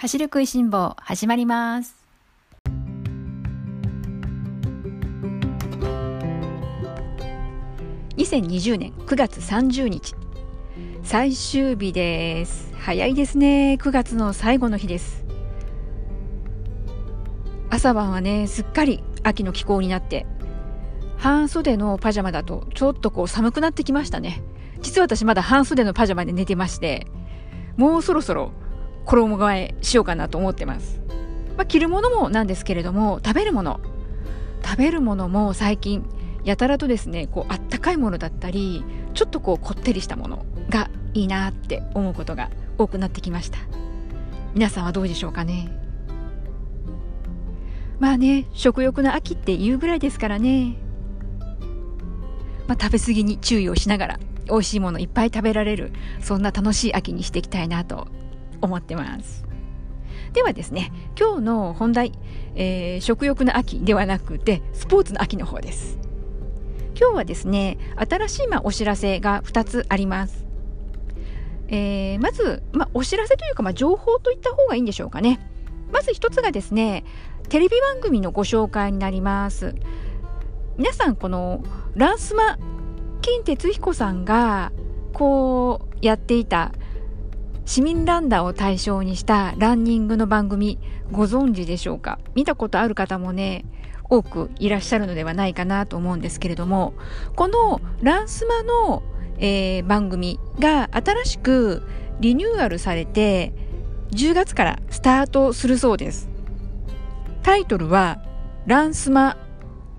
走る食いしん坊始まります。2020年9月30日最終日です。早いですね。9月の最後の日です。朝晩はねすっかり秋の気候になって半袖のパジャマだとちょっとこう寒くなってきましたね。実は私まだ半袖のパジャマで寝てましてもうそろそろ衣替えしようかなと思ってます、まあ、着るものもなんですけれども食べるもの。食べるものも最近やたらとですねこうあったかいものだったりちょっとこうこってりしたものがいいなって思うことが多くなってきました。皆さんはどうでしょうかね？まあね食欲の秋っていうぐらいですからね。まあ、食べ過ぎに注意をしながら美味しいものいっぱい食べられるそんな楽しい秋にしていきたいなと思ってます。ではですね今日の本題、えー、食欲の秋ではなくてスポーツの秋の方です。今日はですね新しいまお知らせが2つあります。えー、まず、まお知らせというか、ま情報といった方がいいんでしょうかね。まず1つがですねテレビ番組のご紹介になります。皆さんこのランスマ金哲彦さんがこうやっていた市民ランナーを対象にしたランニングの番組ご存知でしょうか？見たことある方もね多くいらっしゃるのではないかなと思うんですけれどもこのランスマの、えー、番組が新しくリニューアルされて10月からスタートするそうです。タイトルはランスマ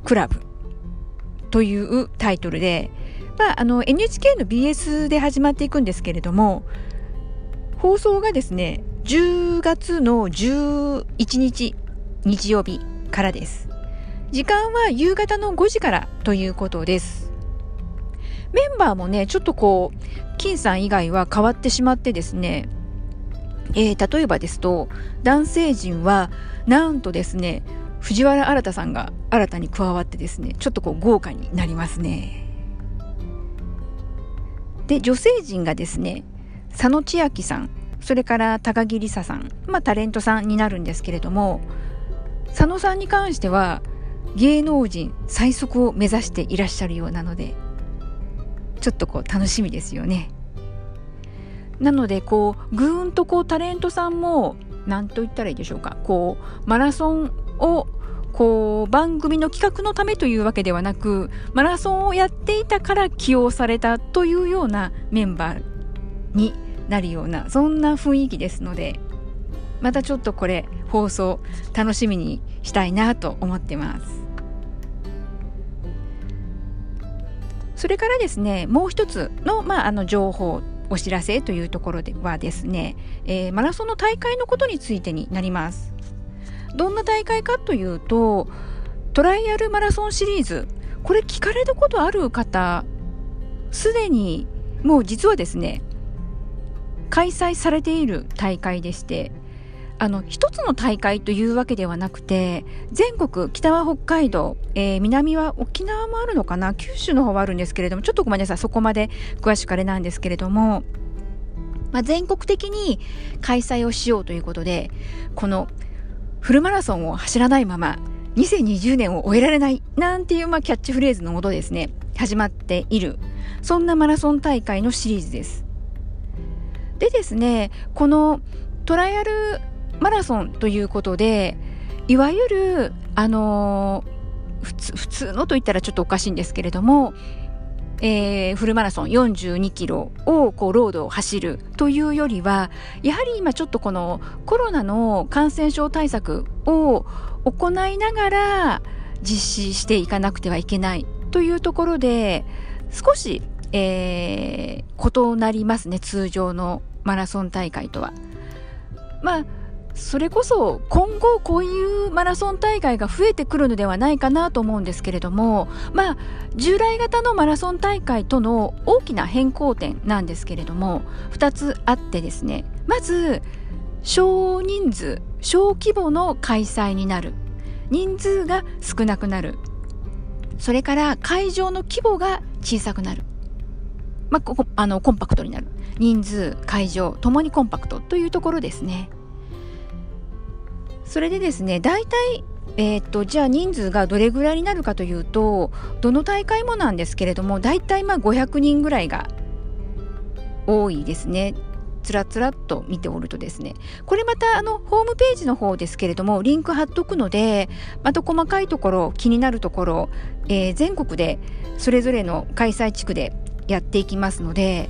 クラブというタイトルで、まあ、あの NHK の BS で始まっていくんですけれども放送がですね10月の11日日曜日からです。時間は夕方の5時からということです。メンバーもねちょっとこう金さん以外は変わってしまってですねえー、例えばですと男性陣はなんとですね藤原新さんが新たに加わってですねちょっとこう豪華になりますね。で女性陣がですね佐野千秋さんそれから高木梨沙さん、まあ、タレントさんになるんですけれども佐野さんに関しては芸能人最速を目指していらっしゃるようなのでちょっとこう楽しみですよね。なのでこうぐーんとこうタレントさんも何と言ったらいいでしょうかこうマラソンをこう番組の企画のためというわけではなくマラソンをやっていたから起用されたというようなメンバーになるようなそんな雰囲気ですのでまたちょっとこれ放送楽しみにしたいなと思ってます。それからですねもう一つの,、まあ、あの情報お知らせというところではですね、えー、マラソンの大会のことについてになります。どんな大会かというとトライアルマラソンシリーズこれ聞かれたことある方すでにもう実はですね開催されている大会でしてあの一つの大会というわけではなくて全国北は北海道、えー、南は沖縄もあるのかな九州の方はあるんですけれどもちょっとごめんなさいそこまで詳しくあれなんですけれども、まあ、全国的に開催をしようということでこのフルマラソンを走らないまま2020年を終えられないなんていう、まあ、キャッチフレーズのもとですね始まっているそんなマラソン大会のシリーズです。でですねこのトライアルマラソンということでいわゆるあの普通普通のと言ったらちょっとおかしいんですけれども、えー、フルマラソン42キロをこうロードを走るというよりはやはり今ちょっとこのコロナの感染症対策を行いながら実施していかなくてはいけないというところで少し、えー、異なりますね通常のマラソン大会とは。まあそれこそ今後こういうマラソン大会が増えてくるのではないかなと思うんですけれどもまあ従来型のマラソン大会との大きな変更点なんですけれども2つあってですね。まず少人数小規模の開催になる。人数が少なくなる。それから会場の規模が小さくなる。まあ、あのコンパクトになる。人数会場ともにコンパクトというところですね。それでですね大体えー、っとじゃあ人数がどれぐらいになるかというとどの大会もなんですけれども大体まあ500人ぐらいが多いですね。つらつらっと見ておるとですね。これまたあのホームページの方ですけれどもリンク貼っとくのでまた細かいところ気になるところ、えー、全国でそれぞれの開催地区でやっていきますので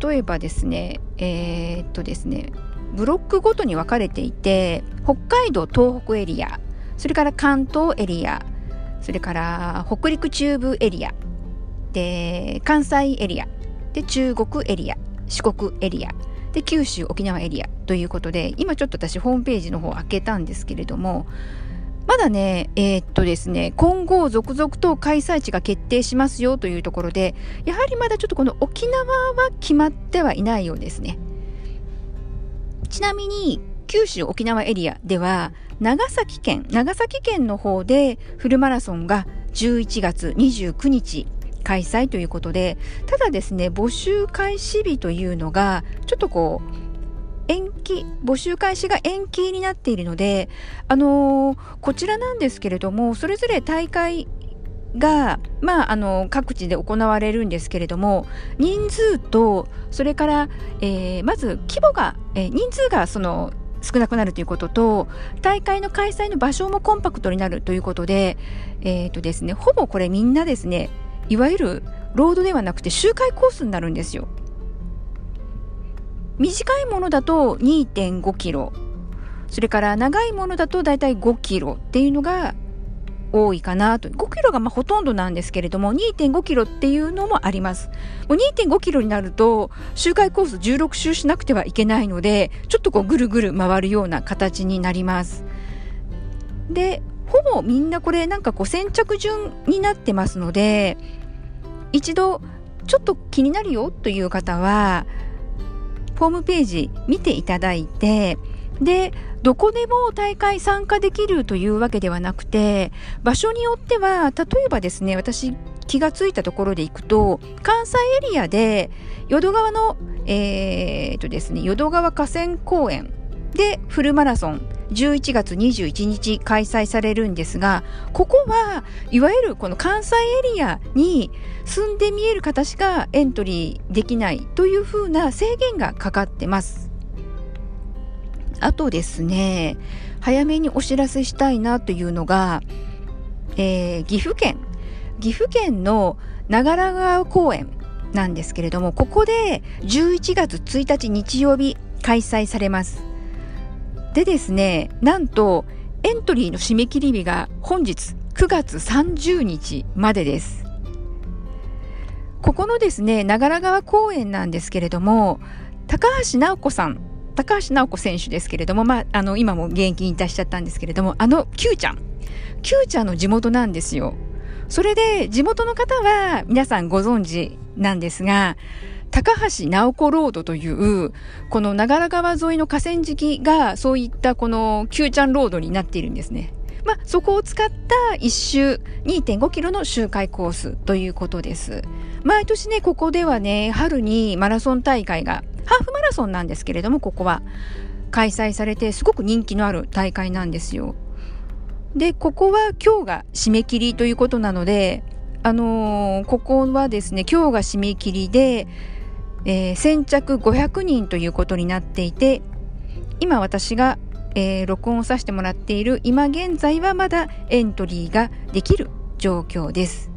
例えばですねえー、っとですねブロックごとに分かれていて北海道東北エリアそれから関東エリアそれから北陸中部エリアで関西エリアで中国エリア四国エリアで九州沖縄エリアということで今ちょっと私ホームページの方開けたんですけれどもまだね、えー、っとですね、今後続々と開催地が決定しますよというところで、やはりまだちょっとこの沖縄は決まってはいないようですね。ちなみに、九州沖縄エリアでは、長崎県、長崎県の方でフルマラソンが11月29日開催ということで、ただですね、募集開始日というのが、ちょっとこう、延期、募集開始が延期になっているので、あのー、こちらなんですけれども、それぞれ大会が、まあ、あの各地で行われるんですけれども人数とそれから、えー、まず規模が、えー、人数がその少なくなるということと大会の開催の場所もコンパクトになるということで,、えーとですね、ほぼこれみんなですねいわゆるロードではなくて周回コースになるんですよ。短いものだと2.5キロ。それから長いものだとだいたい5キロっていうのが多いかなと。5キロがまほとんどなんですけれども2.5キロっていうのもあります。もう2.5キロになると周回コース16周しなくてはいけないのでちょっとこうぐるぐる回るような形になります。でほぼみんなこれなんかこう先着順になってますので一度ちょっと気になるよという方はホームページ見ていただいてでどこでも大会参加できるというわけではなくて場所によっては例えばですね私気がついたところで行くと関西エリアで淀川のえー、っとですね淀川河川公園でフルマラソン11月21日開催されるんですがここはいわゆるこの関西エリアに住んで見える方しかエントリーできないというふうな制限がかかってます。あとですね早めにお知らせしたいなというのが、えー、岐阜県岐阜県の長良川公園なんですけれどもここで11月1日日曜日開催されますでですね、なんとエントリーの締め切り日が本日9月30日までです。ここのですね、長良川公園なんですけれども、高橋直子さん、高橋直子選手ですけれども、まあ、あの、今も現役引退しちゃったんですけれども、あの Q ちゃん、Q ちゃんの地元なんですよ。それで、地元の方は皆さんご存知なんですが、高橋直子ロードという、この長良川沿いの河川敷が、そういったこの Q ちゃんロードになっているんですね。まあ、そこを使った1周2.5キロの周回コースということです。毎年ね、ここではね、春にマラソン大会が、ハーフマラソンなんですけれども、ここは開催されて、すごく人気のある大会なんですよ。で、ここは今日が締め切りということなので、あのー、ここはですね、今日が締め切りで、えー、先着500人ということになっていて今私が、えー、録音をさせてもらっている今現在はまだエントリーができる状況です。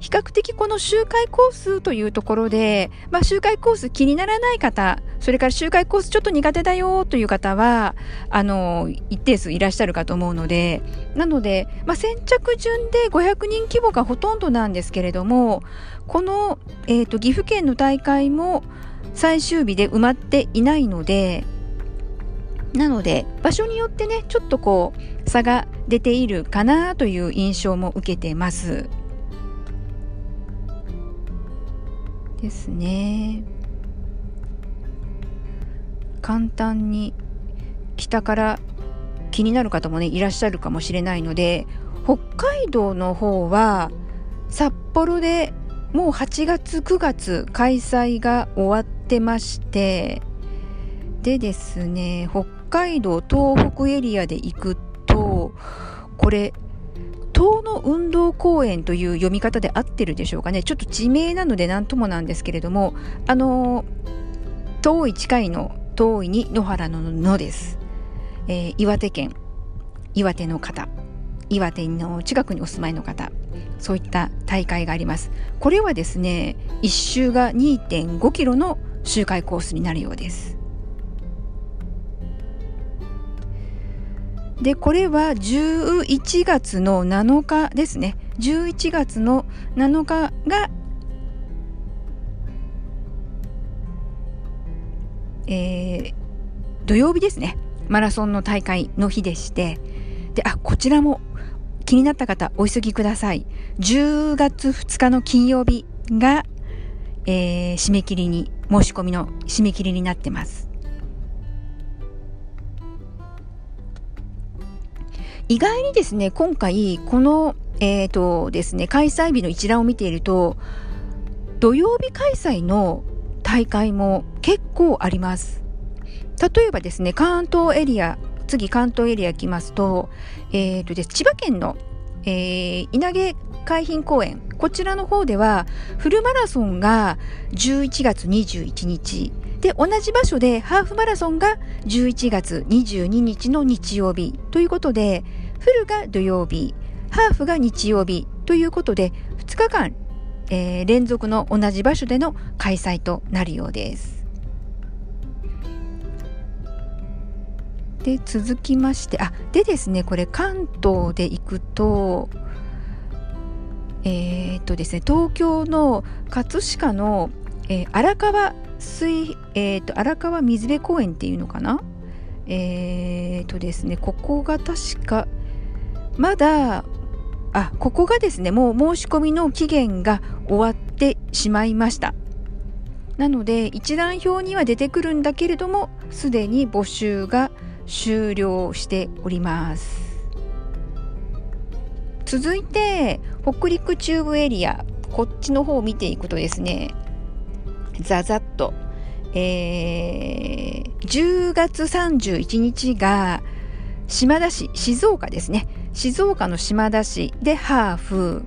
比較的この周回コースというところで、まあ、周回コース気にならない方、それから周回コースちょっと苦手だよという方は、あの、一定数いらっしゃるかと思うので、なので、まあ、先着順で500人規模がほとんどなんですけれども、この、えーと、岐阜県の大会も最終日で埋まっていないのでなので場所によってねちょっとこう差が出ているかなという印象も受けてます。ですね。簡単に北から気になる方もねいらっしゃるかもしれないので北海道の方は札幌でもう8月9月開催が終わってましてでですね北海道東北エリアで行くとこれ東の運動公園という読み方で合ってるでしょうかね。ちょっと地名なので何ともなんですけれどもあの遠い近いの遠いに野原の野です、えー、岩手県岩手の方岩手の近くにお住まいの方そういった大会があります。これはですね1周が2.5キロの周回コースになるようです。でこれは11月の7日ですね。11月の7日がえー、土曜日ですね。マラソンの大会の日でして。であこちらも気になった方お急ぎください。10月2日の金曜日が、えー、締め切りに申し込みの締め切りになってます。意外にですね今回このえっ、ー、とですね開催日の一覧を見ていると土曜日開催の大会も結構あります。例えばですね関東エリア次関東エリア来ますと,、えーとです千葉県の、えー、稲毛海浜公園こちらの方ではフルマラソンが11月21日で同じ場所でハーフマラソンが11月22日の日曜日ということでフルが土曜日ハーフが日曜日ということで2日間、えー、連続の同じ場所での開催となるようです。で続きましてあでですねこれ関東で行くとえー、っとですね東京の葛飾の、えー、荒川水、えーと、荒川水辺公園っていうのかな？えーとですねここが確かまだあここがですねもう申し込みの期限が終わってしまいました。なので一覧表には出てくるんだけれどもすでに募集が終了しております。続いて北陸中部エリアこっちの方を見ていくとですねざざっと、えー、10月31日が島田市静岡ですね。静岡の島田市でハーフ、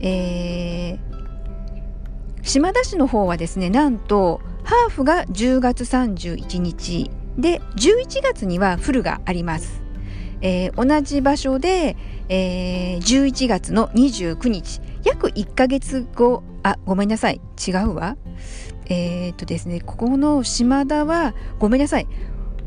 えー、島田市の方はですねなんとハーフが10月31日。で11月にはフルがあります、えー、同じ場所で、えー、11月の29日約1ヶ月後あごめんなさい違うわ。えー、っとですねここの島田はごめんなさい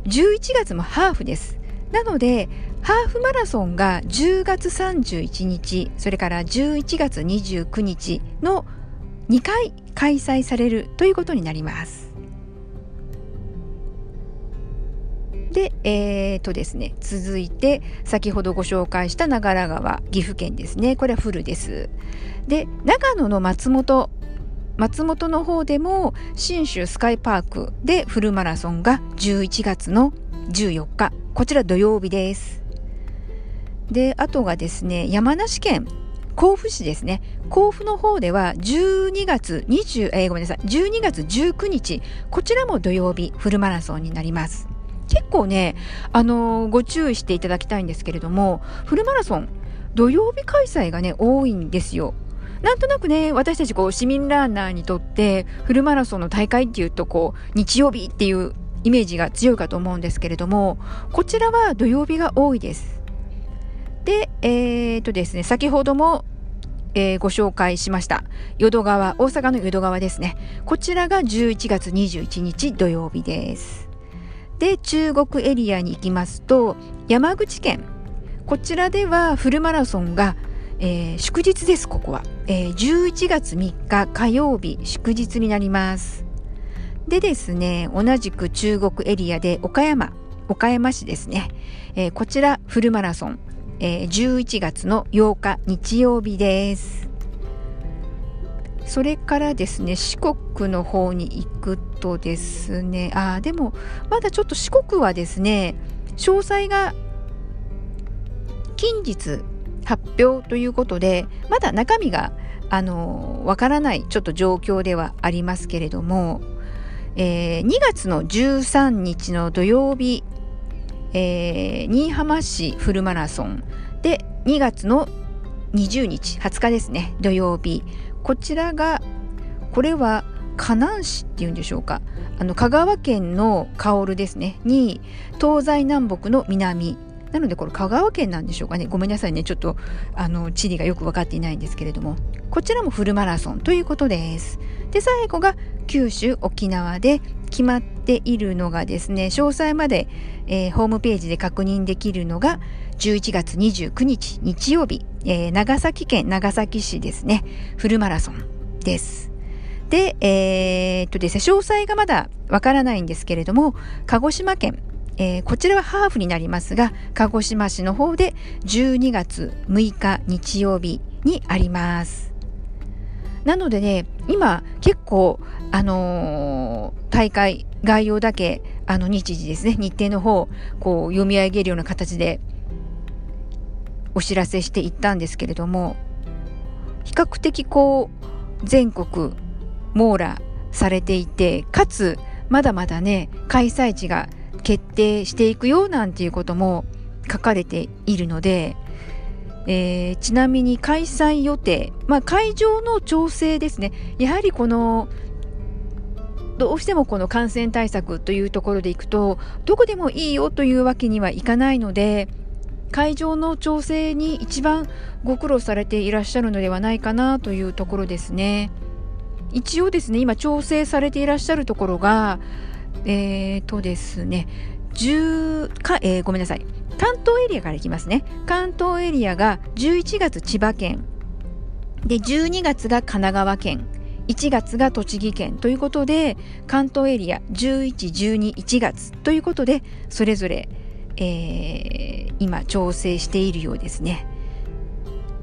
11月もハーフです。なのでハーフマラソンが10月31日それから11月29日の2回開催されるということになります。で、えーとですね、続いて先ほどご紹介した長良川岐阜県ですね。これはフルです。で長野の松本松本の方でも信州スカイパークでフルマラソンが11月の14日。こちら土曜日です。であとがですね山梨県甲府市ですね。甲府の方では12月20、えー、ごめんなさい12月19日。こちらも土曜日フルマラソンになります。結構ねあのー、ご注意していただきたいんですけれどもフルマラソン土曜日開催がね多いんですよ。なんとなくね私たちこう市民ランナーにとってフルマラソンの大会っていうとこう日曜日っていうイメージが強いかと思うんですけれどもこちらは土曜日が多いです。でえー、っとですね先ほどもえー、ご紹介しました淀川大阪の淀川ですね。こちらが11月21日土曜日です。で中国エリアに行きますと山口県。こちらではフルマラソンがえー、祝日ですここは、えー、11月3日火曜日祝日になります。でですね同じく中国エリアで岡山岡山市ですね、えー、こちらフルマラソン、えー、11月の8日日曜日です。それからですね四国の方に行くとですねあでもまだちょっと四国はですね詳細が近日発表ということでまだ中身があのわからないちょっと状況ではありますけれども、えー、2月の13日の土曜日えー、新居浜市フルマラソンで2月の20日20日ですね土曜日こちらがこれは河南市っていうんでしょうか。あの香川県の薫ですね。に東西南北の南。なのでこれ香川県なんでしょうかね。ごめんなさいね。ちょっとあの地理がよく分かっていないんですけれども。こちらもフルマラソンということです。で最後が九州沖縄で決まっているのがですね詳細まで、えー、ホームページで確認できるのが11月29日日曜日、えー、長崎県長崎市ですねフルマラソンですで、えー、っとですね、詳細がまだわからないんですけれども、鹿児島県、えー、こちらはハーフになりますが、鹿児島市の方で12月6日日曜日にあります。なのでね、今結構、あのー、大会概要だけ、あの日時ですね、日程の方、こう読み上げるような形でお知らせしていったんですけれども、比較的こう、全国網羅されていてかつまだまだね開催地が決定していくよなんていうことも書かれているので、えー、ちなみに開催予定、まあ、会場の調整ですね。やはりこのどうしてもこの感染対策というところでいくとどこでもいいよというわけにはいかないので会場の調整に一番ご苦労されていらっしゃるのではないかなというところですね。一応ですね今調整されていらっしゃるところがえー、とですね10か、えー、ごめんなさい。関東エリアからいきますね。関東エリアが11月千葉県。で12月が神奈川県。1月が栃木県。ということで関東エリア1112 1月。ということでそれぞれ、えー、今調整しているようですね。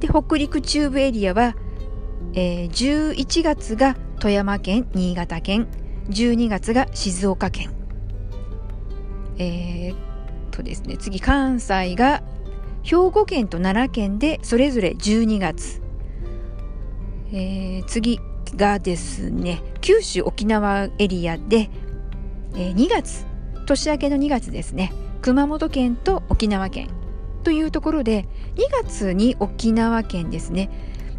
で北陸中部エリアはえー、11月が富山県新潟県12月が静岡県。えー、とですね次関西が兵庫県と奈良県でそれぞれ12月、えー、次がですね九州沖縄エリアで、えー、2月。年明けの2月ですね。熊本県と沖縄県というところで2月に沖縄県ですね。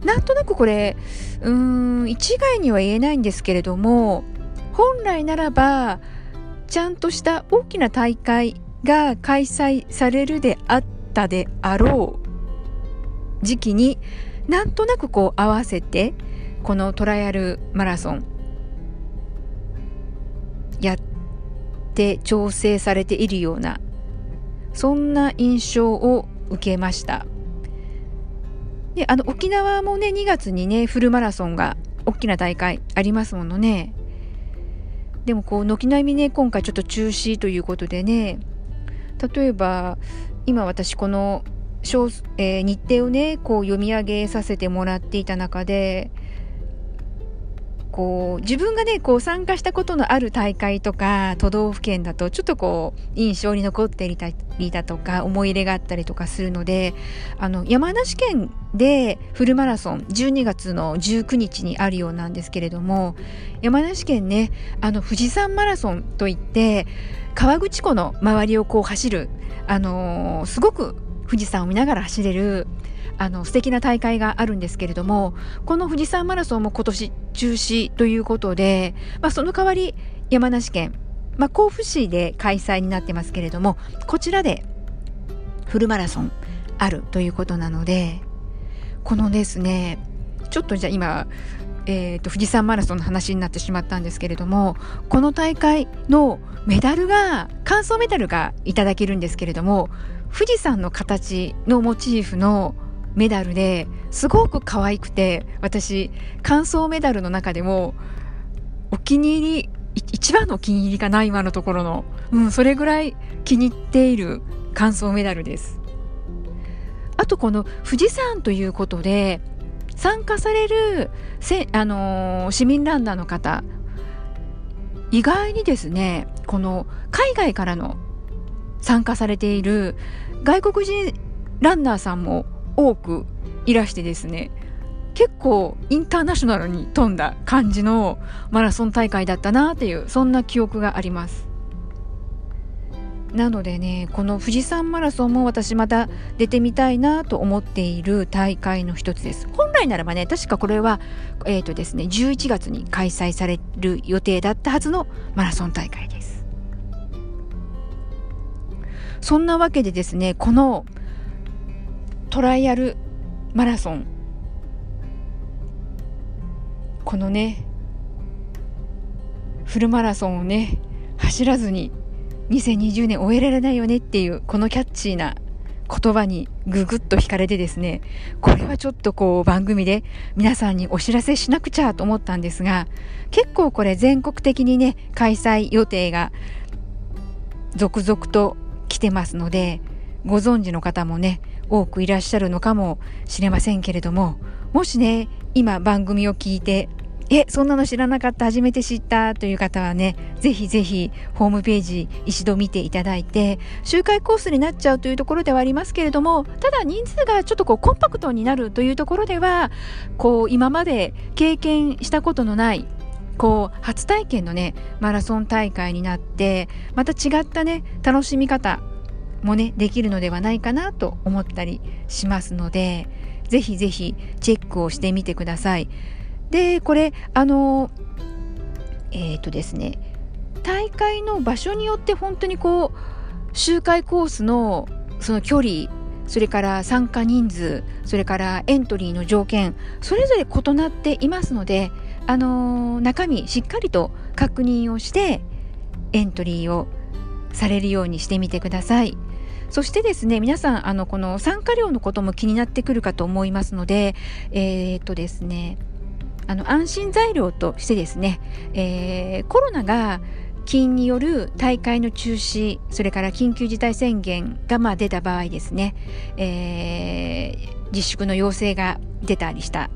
なんとなくこれうーん一概には言えないんですけれども本来ならばちゃんとした大きな大会が開催されるであったであろう時期になんとなくこう合わせてこのトライアルマラソンやって調整されているようなそんな印象を受けました。であの沖縄もね2月にねフルマラソンが大きな大会ありますものねでもこう軒並みね今回ちょっと中止ということでね例えば今私この、えー、日程をねこう読み上げさせてもらっていた中でこう自分がねこう参加したことのある大会とか都道府県だとちょっとこう印象に残っていたりだとか思い入れがあったりとかするのであの山梨県でフルマラソン12月の19日にあるようなんですけれども山梨県ねあの富士山マラソンといって河口湖の周りをこう走るあのー、すごく富士山を見ながら走れるあの素敵な大会があるんですけれどもこの富士山マラソンも今年中止ということで、まあ、その代わり山梨県、まあ、甲府市で開催になってますけれどもこちらでフルマラソンあるということなのでこのですねちょっとじゃあ今えーと、富士山マラソンの話になってしまったんですけれどもこの大会のメダルが乾燥メダルがいただけるんですけれども富士山の形のモチーフのメダルですごく可愛くて私乾燥メダルの中でもお気に入り一番のお気に入りかな今のところの、うん、それぐらい気に入っている乾燥メダルです。あとこの富士山ということで参加されるせ、あのー、市民ランナーの方意外にですねこの海外からの参加されている外国人ランナーさんも多くいらしてですね結構インターナショナルに富んだ感じのマラソン大会だったなっていうそんな記憶があります。なのでねこの富士山マラソンも私また出てみたいなと思っている大会の一つです。本来ならばね確かこれはえっ、ー、とですね11月に開催される予定だったはずのマラソン大会です。そんなわけでですねこのトライアルマラソン。このねフルマラソンをね走らずに2020年終えられないよねっていうこのキャッチーな言葉にぐぐっと惹かれてですねこれはちょっとこう番組で皆さんにお知らせしなくちゃと思ったんですが結構これ全国的にね開催予定が続々と来てますのでご存知の方もね多くいらっしゃるのかもしれませんけれどももしね今番組を聞いてえそんなの知らなかった初めて知ったという方はねぜひぜひホームページ一度見ていただいて周回コースになっちゃうというところではありますけれどもただ人数がちょっとこうコンパクトになるというところではこう今まで経験したことのないこう初体験のねマラソン大会になってまた違ったね楽しみ方もねできるのではないかなと思ったりしますのでぜひぜひチェックをしてみてください。でこれあのえっ、ー、とですね大会の場所によって本当にこう周回コースのその距離それから参加人数それからエントリーの条件それぞれ異なっていますので、あの、中身しっかりと確認をしてエントリーをされるようにしてみてください。そしてですね皆さんあのこの参加料のことも気になってくるかと思いますのでえー、っとですねあの安心材料としてですね、えー、コロナが金による大会の中止それから緊急事態宣言がまあ出た場合ですね、えー、自粛の要請が出たりした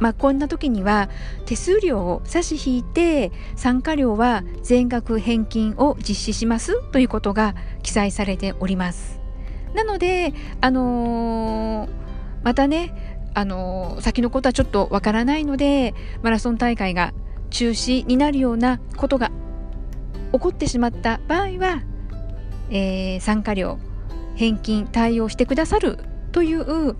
まあ、こんな時には手数料を差し引いて参加料は全額返金を実施しますということが記載されております。なので、あのー、またねあの先のことはちょっとわからないのでマラソン大会が中止になるようなことが起こってしまった場合は、えー、参加料返金対応してくださるという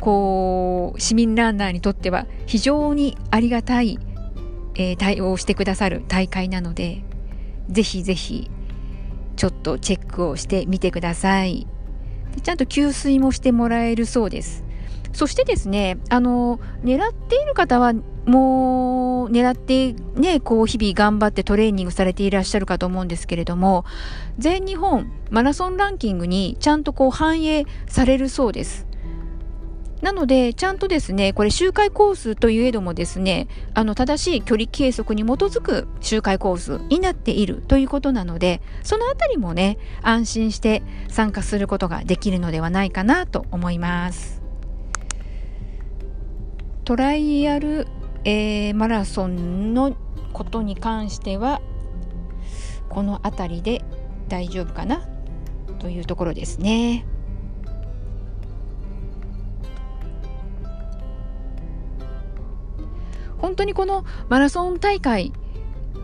こう市民ランナーにとっては非常にありがたい、えー、対応をしてくださる大会なのでぜひぜひちょっとチェックをしてみてください。ちゃんと給水もしてもらえるそうですそしてですね、あの、狙っている方は、もう、狙ってね、こう、日々頑張ってトレーニングされていらっしゃるかと思うんですけれども、全日本マラソンランキングにちゃんとこう反映されるそうです。なので、ちゃんとですね、これ周回コースといえどもですね、あの、正しい距離計測に基づく周回コースになっているということなので、そのあたりもね、安心して参加することができるのではないかなと思います。トライアル、えー、マラソンのことに関してはこの辺りで大丈夫かなというところですね。本当にこのマラソン大会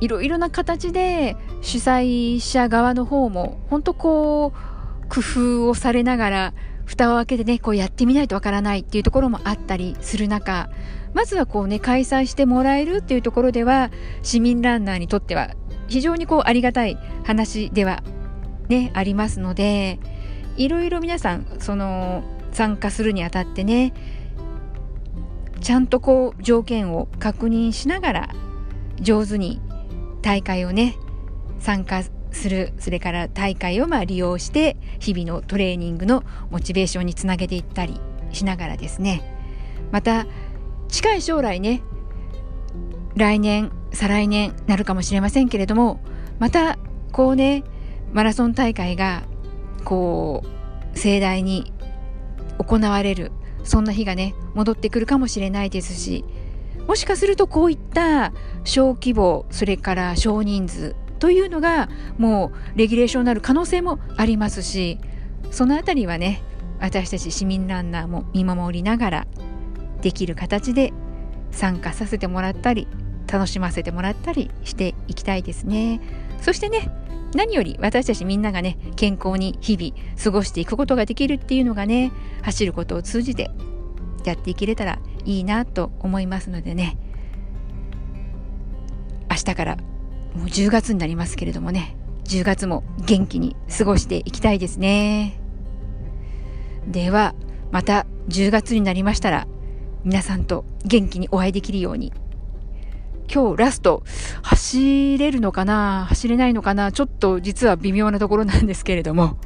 いろいろな形で主催者側の方も本当こう工夫をされながら蓋を開けてねこうやってみないとわからないっていうところもあったりする中まずはこうね開催してもらえるっていうところでは市民ランナーにとっては非常にこうありがたい話ではねありますのでいろいろ皆さんその参加するにあたってねちゃんとこう条件を確認しながら上手に大会をね参加するそれから大会をまあ利用して日々のトレーニングのモチベーションにつなげていったりしながらですね。また近い将来ね来年再来年なるかもしれませんけれどもまたこうねマラソン大会がこう盛大に行われるそんな日がね戻ってくるかもしれないですしもしかするとこういった小規模それから少人数というのがもうレギュレーションになる可能性もありますしそのあたりはね私たち市民ランナーも見守りながらできる形で参加させてもらったり楽しませてもらったりしていきたいですね。そしてね何より私たちみんながね健康に日々過ごしていくことができるっていうのがね走ることを通じてやっていけれたらいいなと思いますのでね。明日からもう10月になりますけれどもね。10月も元気に過ごしていきたいですね。ではまた10月になりましたら皆さんと元気にお会いできるように今日ラスト走れるのかな？走れないのかな？ちょっと実は微妙なところなんですけれども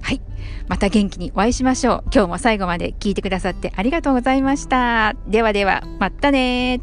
はい。また元気にお会いしましょう。今日も最後まで聞いてくださってありがとうございました。ではでは、またね